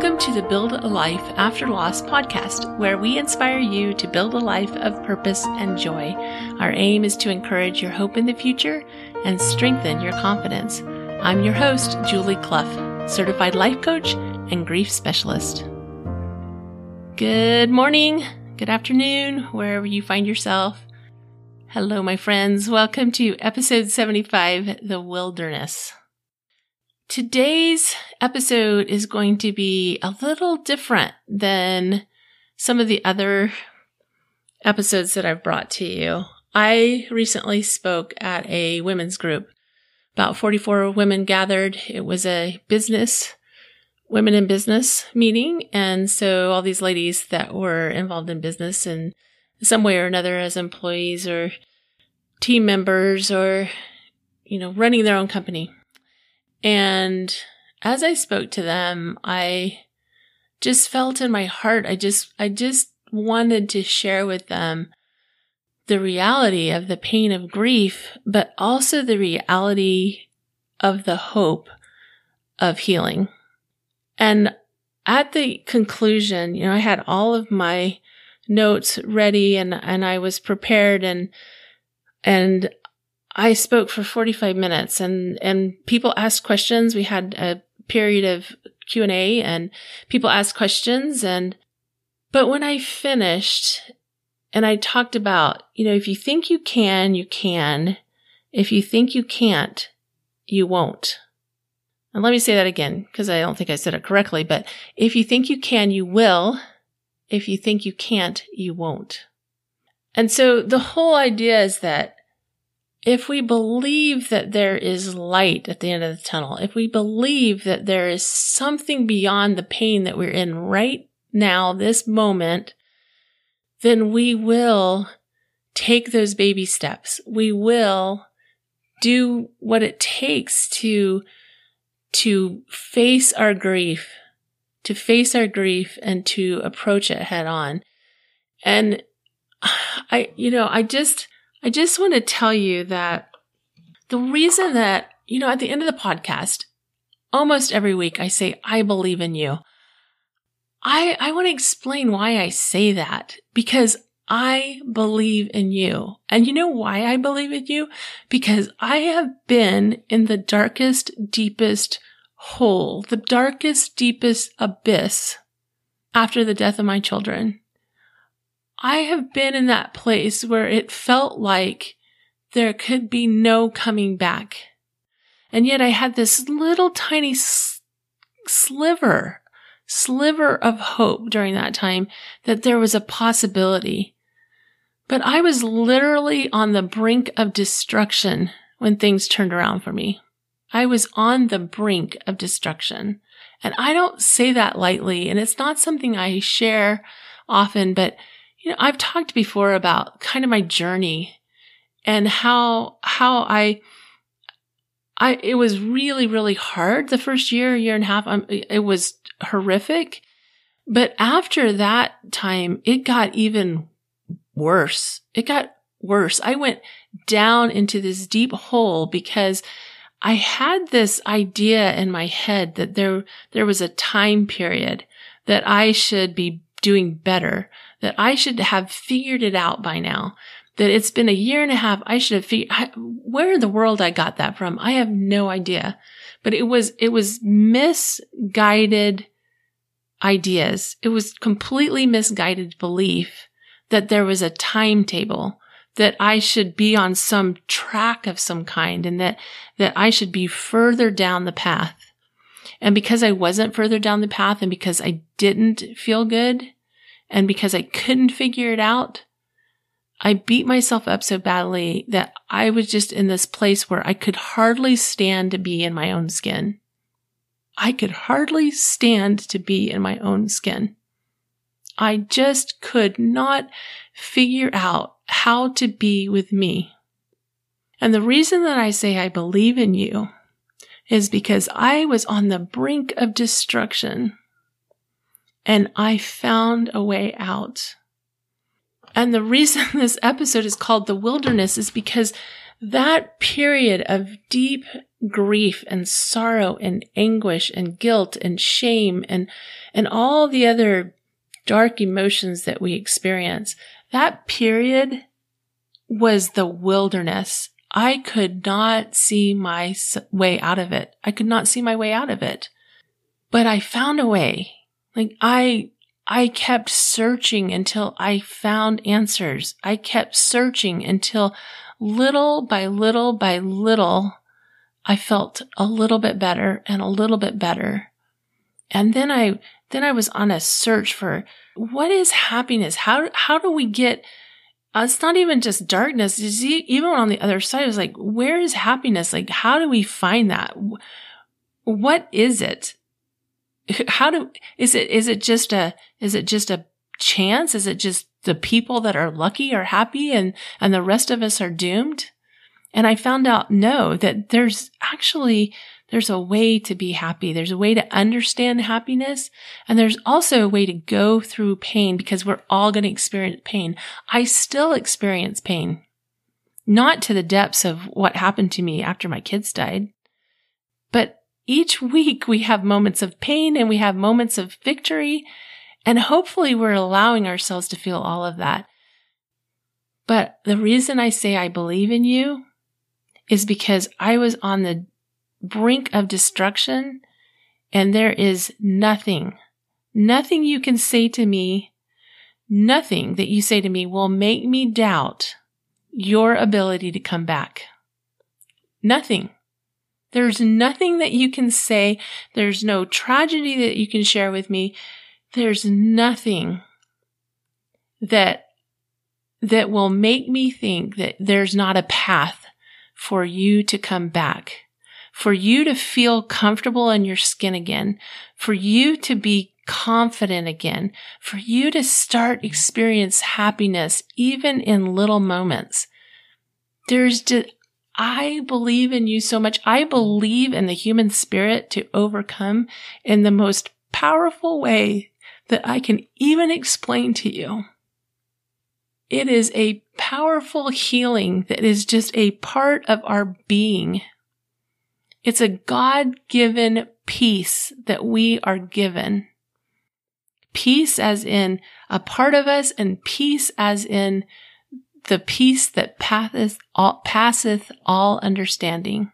Welcome to the Build a Life After Loss podcast, where we inspire you to build a life of purpose and joy. Our aim is to encourage your hope in the future and strengthen your confidence. I'm your host, Julie Clough, certified life coach and grief specialist. Good morning, good afternoon, wherever you find yourself. Hello, my friends. Welcome to episode 75 The Wilderness. Today's episode is going to be a little different than some of the other episodes that I've brought to you. I recently spoke at a women's group. About 44 women gathered. It was a business, women in business meeting. And so all these ladies that were involved in business in some way or another as employees or team members or, you know, running their own company. And as I spoke to them, I just felt in my heart, I just, I just wanted to share with them the reality of the pain of grief, but also the reality of the hope of healing. And at the conclusion, you know, I had all of my notes ready and, and I was prepared and, and I spoke for 45 minutes and, and people asked questions. We had a period of Q and A and people asked questions. And, but when I finished and I talked about, you know, if you think you can, you can. If you think you can't, you won't. And let me say that again, because I don't think I said it correctly, but if you think you can, you will. If you think you can't, you won't. And so the whole idea is that if we believe that there is light at the end of the tunnel, if we believe that there is something beyond the pain that we're in right now, this moment, then we will take those baby steps. We will do what it takes to, to face our grief, to face our grief and to approach it head on. And I, you know, I just, I just want to tell you that the reason that, you know, at the end of the podcast, almost every week I say, I believe in you. I, I want to explain why I say that because I believe in you. And you know why I believe in you? Because I have been in the darkest, deepest hole, the darkest, deepest abyss after the death of my children. I have been in that place where it felt like there could be no coming back. And yet I had this little tiny sliver, sliver of hope during that time that there was a possibility. But I was literally on the brink of destruction when things turned around for me. I was on the brink of destruction. And I don't say that lightly, and it's not something I share often, but you know, I've talked before about kind of my journey and how, how I, I, it was really, really hard the first year, year and a half. Um, it was horrific. But after that time, it got even worse. It got worse. I went down into this deep hole because I had this idea in my head that there, there was a time period that I should be doing better, that I should have figured it out by now. That it's been a year and a half. I should have figured where in the world I got that from. I have no idea, but it was, it was misguided ideas. It was completely misguided belief that there was a timetable that I should be on some track of some kind and that, that I should be further down the path. And because I wasn't further down the path and because I didn't feel good, and because I couldn't figure it out, I beat myself up so badly that I was just in this place where I could hardly stand to be in my own skin. I could hardly stand to be in my own skin. I just could not figure out how to be with me. And the reason that I say I believe in you is because I was on the brink of destruction and I found a way out. And the reason this episode is called The Wilderness is because that period of deep grief and sorrow and anguish and guilt and shame and, and all the other dark emotions that we experience, that period was the wilderness. I could not see my way out of it. I could not see my way out of it. But I found a way. Like I, I kept searching until I found answers. I kept searching until little by little by little, I felt a little bit better and a little bit better. And then I, then I was on a search for what is happiness? How, how do we get, Uh, it's not even just darkness. You see, even on the other side, I was like, where is happiness? Like, how do we find that? What is it? How do, is it, is it just a, is it just a chance? Is it just the people that are lucky are happy and, and the rest of us are doomed? And I found out no, that there's actually, there's a way to be happy. There's a way to understand happiness. And there's also a way to go through pain because we're all going to experience pain. I still experience pain, not to the depths of what happened to me after my kids died, but each week we have moments of pain and we have moments of victory and hopefully we're allowing ourselves to feel all of that. But the reason I say I believe in you is because I was on the brink of destruction and there is nothing, nothing you can say to me, nothing that you say to me will make me doubt your ability to come back. Nothing. There's nothing that you can say. There's no tragedy that you can share with me there's nothing that that will make me think that there's not a path for you to come back, for you to feel comfortable in your skin again, for you to be confident again, for you to start experience happiness even in little moments. There's just, I believe in you so much. I believe in the human spirit to overcome in the most powerful way that I can even explain to you. It is a powerful healing that is just a part of our being. It's a God given peace that we are given. Piece as in a part of us and peace as in the peace that passeth all, passeth all understanding.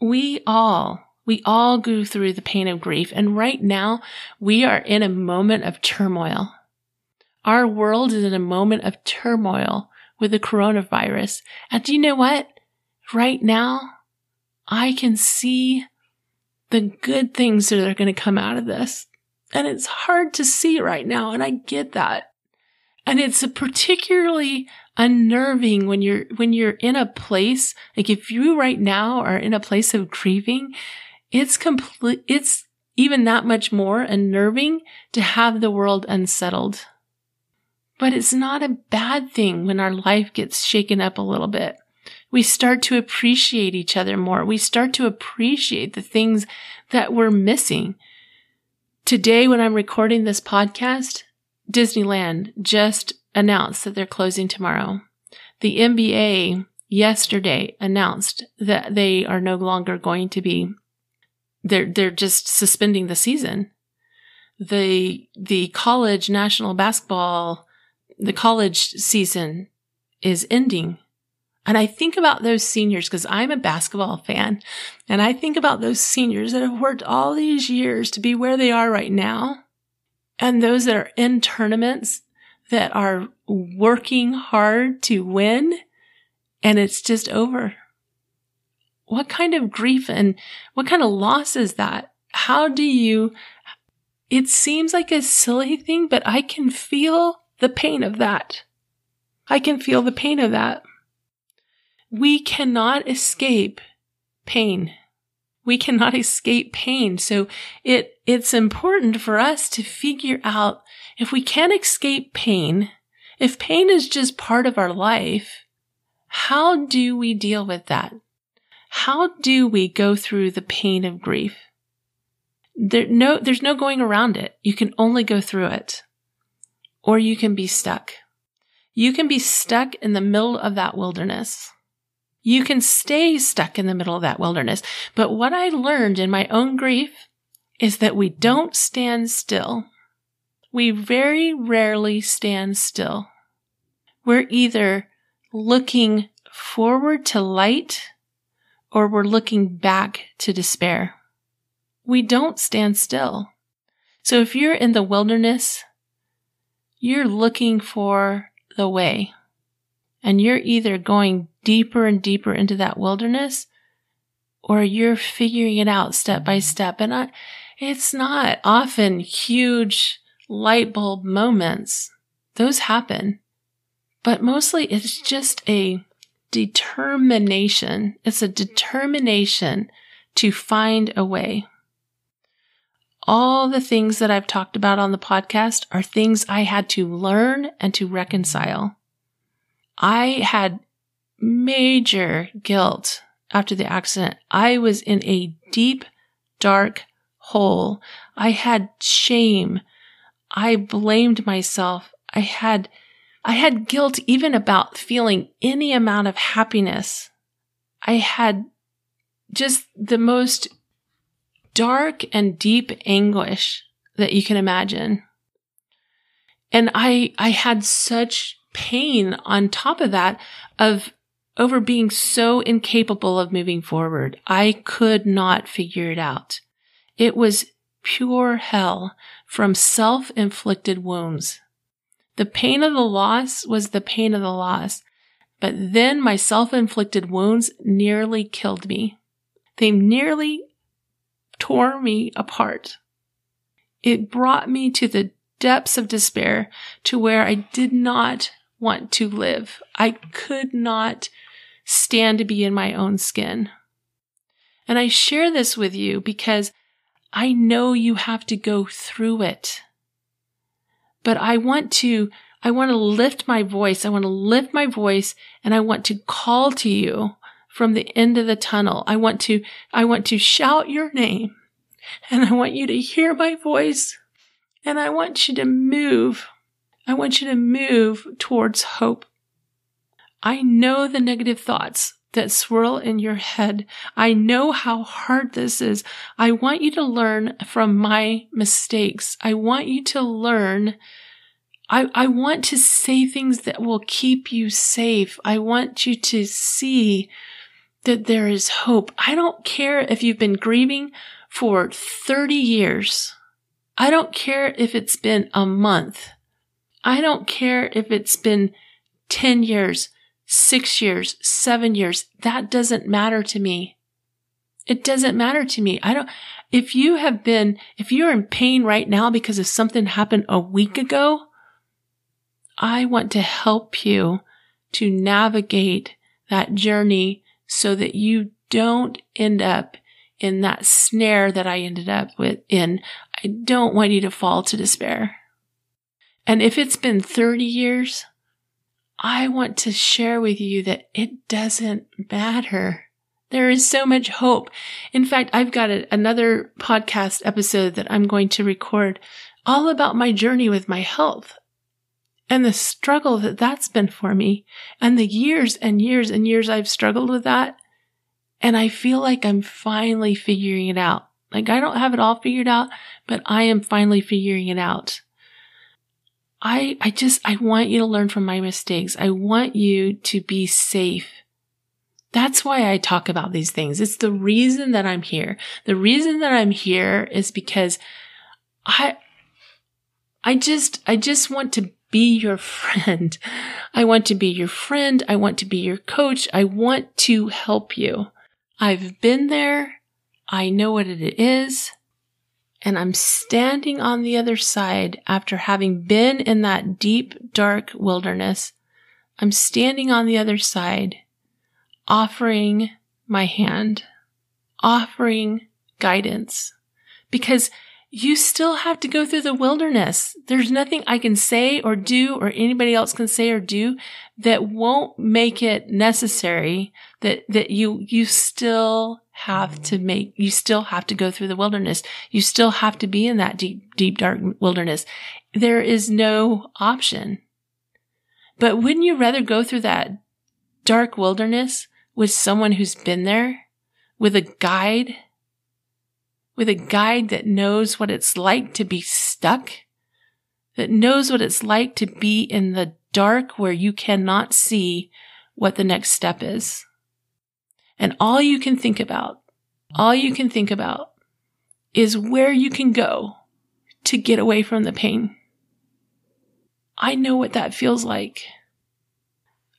We all we all go through the pain of grief. And right now we are in a moment of turmoil. Our world is in a moment of turmoil with the coronavirus. And do you know what? Right now, I can see the good things that are going to come out of this. And it's hard to see right now. And I get that. And it's particularly unnerving when you're, when you're in a place, like if you right now are in a place of grieving it's complete, it's even that much more unnerving to have the world unsettled. But it's not a bad thing when our life gets shaken up a little bit. We start to appreciate each other more. We start to appreciate the things that we're missing. Today, when I'm recording this podcast, Disneyland just announced that they're closing tomorrow. The NBA yesterday announced that they are no longer going to be they're they're just suspending the season. The the college national basketball the college season is ending. And I think about those seniors because I'm a basketball fan and I think about those seniors that have worked all these years to be where they are right now and those that are in tournaments that are working hard to win and it's just over what kind of grief and what kind of loss is that? How do you, it seems like a silly thing, but I can feel the pain of that. I can feel the pain of that. We cannot escape pain. We cannot escape pain. So it, it's important for us to figure out if we can't escape pain, if pain is just part of our life, how do we deal with that? How do we go through the pain of grief? There, no, there's no going around it. You can only go through it. Or you can be stuck. You can be stuck in the middle of that wilderness. You can stay stuck in the middle of that wilderness. But what I learned in my own grief is that we don't stand still. We very rarely stand still. We're either looking forward to light or we're looking back to despair. We don't stand still. So if you're in the wilderness, you're looking for the way and you're either going deeper and deeper into that wilderness or you're figuring it out step by step. And I, it's not often huge light bulb moments. Those happen, but mostly it's just a determination. It's a determination to find a way. All the things that I've talked about on the podcast are things I had to learn and to reconcile. I had major guilt after the accident. I was in a deep, dark hole. I had shame. I blamed myself. I had, I had guilt even about feeling any amount of happiness. I had just the most dark and deep anguish that you can imagine. And I, I had such pain on top of that of over being so incapable of moving forward. I could not figure it out. It was pure hell from self-inflicted wounds. The pain of the loss was the pain of the loss, but then my self-inflicted wounds nearly killed me. They nearly tore me apart. It brought me to the depths of despair to where I did not want to live. I could not stand to be in my own skin. And I share this with you because I know you have to go through it. But I want to, I want to lift my voice. I want to lift my voice and I want to call to you from the end of the tunnel. I want to, I want to shout your name and I want you to hear my voice and I want you to move I want you to move towards hope. I know the negative thoughts that swirl in your head. I know how hard this is. I want you to learn from my mistakes. I want you to learn. I, I want to say things that will keep you safe. I want you to see that there is hope. I don't care if you've been grieving for 30 years. I don't care if it's been a month. I don't care if it's been 10 years, six years, seven years. That doesn't matter to me. It doesn't matter to me. I don't, if you have been, if you're in pain right now because of something happened a week ago, I want to help you to navigate that journey so that you don't end up in that snare that I ended up with in. I don't want you to fall to despair. And if it's been 30 years, I want to share with you that it doesn't matter. There is so much hope. In fact, I've got a, another podcast episode that I'm going to record all about my journey with my health and the struggle that that's been for me and the years and years and years I've struggled with that. And I feel like I'm finally figuring it out. Like I don't have it all figured out, but I am finally figuring it out. I, I just, I want you to learn from my mistakes. I want you to be safe. That's why I talk about these things. It's the reason that I'm here. The reason that I'm here is because I, I just, I just want to be your friend. I want to be your friend. I want to be your coach. I want to help you. I've been there. I know what it is and I'm standing on the other side after having been in that deep, dark wilderness. I'm standing on the other side, offering my hand, offering guidance, because you still have to go through the wilderness. There's nothing I can say or do or anybody else can say or do that won't make it necessary that, that you, you still have to mm. make, you still have to go through the wilderness. You still have to be in that deep, deep, dark wilderness. There is no option. But wouldn't you rather go through that dark wilderness with someone who's been there, with a guide, with a guide that knows what it's like to be stuck, that knows what it's like to be in the dark where you cannot see what the next step is. And all you can think about, all you can think about is where you can go to get away from the pain. I know what that feels like.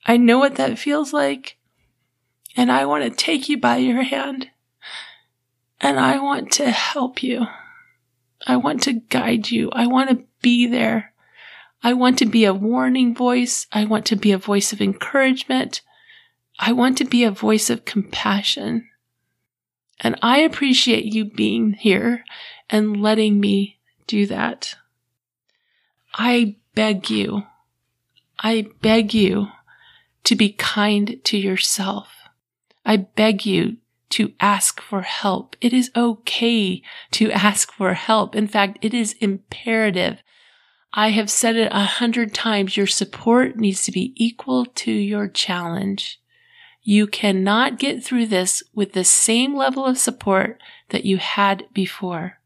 I know what that feels like. And I want to take you by your hand. And I want to help you. I want to guide you. I want to be there. I want to be a warning voice. I want to be a voice of encouragement. I want to be a voice of compassion. And I appreciate you being here and letting me do that. I beg you, I beg you to be kind to yourself. I beg you to ask for help. It is okay to ask for help. In fact, it is imperative. I have said it a hundred times. Your support needs to be equal to your challenge. You cannot get through this with the same level of support that you had before.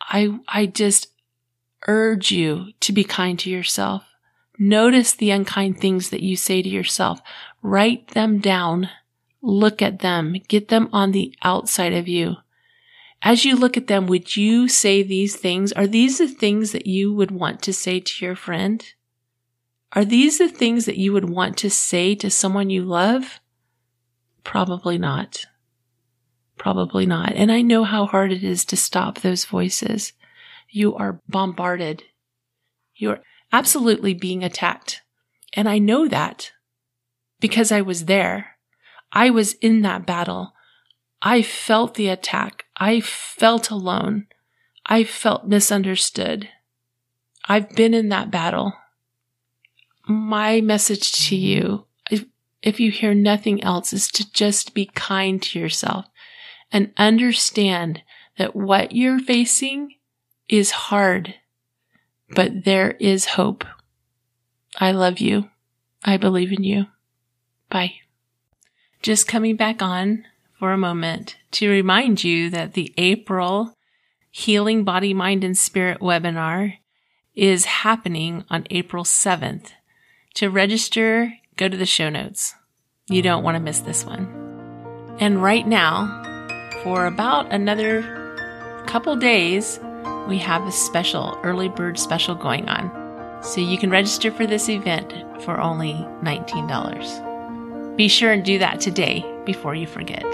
I, I just urge you to be kind to yourself. Notice the unkind things that you say to yourself. Write them down. Look at them. Get them on the outside of you. As you look at them, would you say these things? Are these the things that you would want to say to your friend? Are these the things that you would want to say to someone you love? Probably not. Probably not. And I know how hard it is to stop those voices. You are bombarded. You're absolutely being attacked. And I know that because I was there. I was in that battle. I felt the attack. I felt alone. I felt misunderstood. I've been in that battle my message to mm-hmm. you, if, if you hear nothing else, is to just be kind to yourself and understand that what you're facing is hard, but there is hope. I love you. I believe in you. Bye. Just coming back on for a moment to remind you that the April Healing Body, Mind, and Spirit webinar is happening on April 7th. To register, go to the show notes. You don't want to miss this one. And right now, for about another couple days, we have a special early bird special going on. So you can register for this event for only $19. Be sure and do that today before you forget.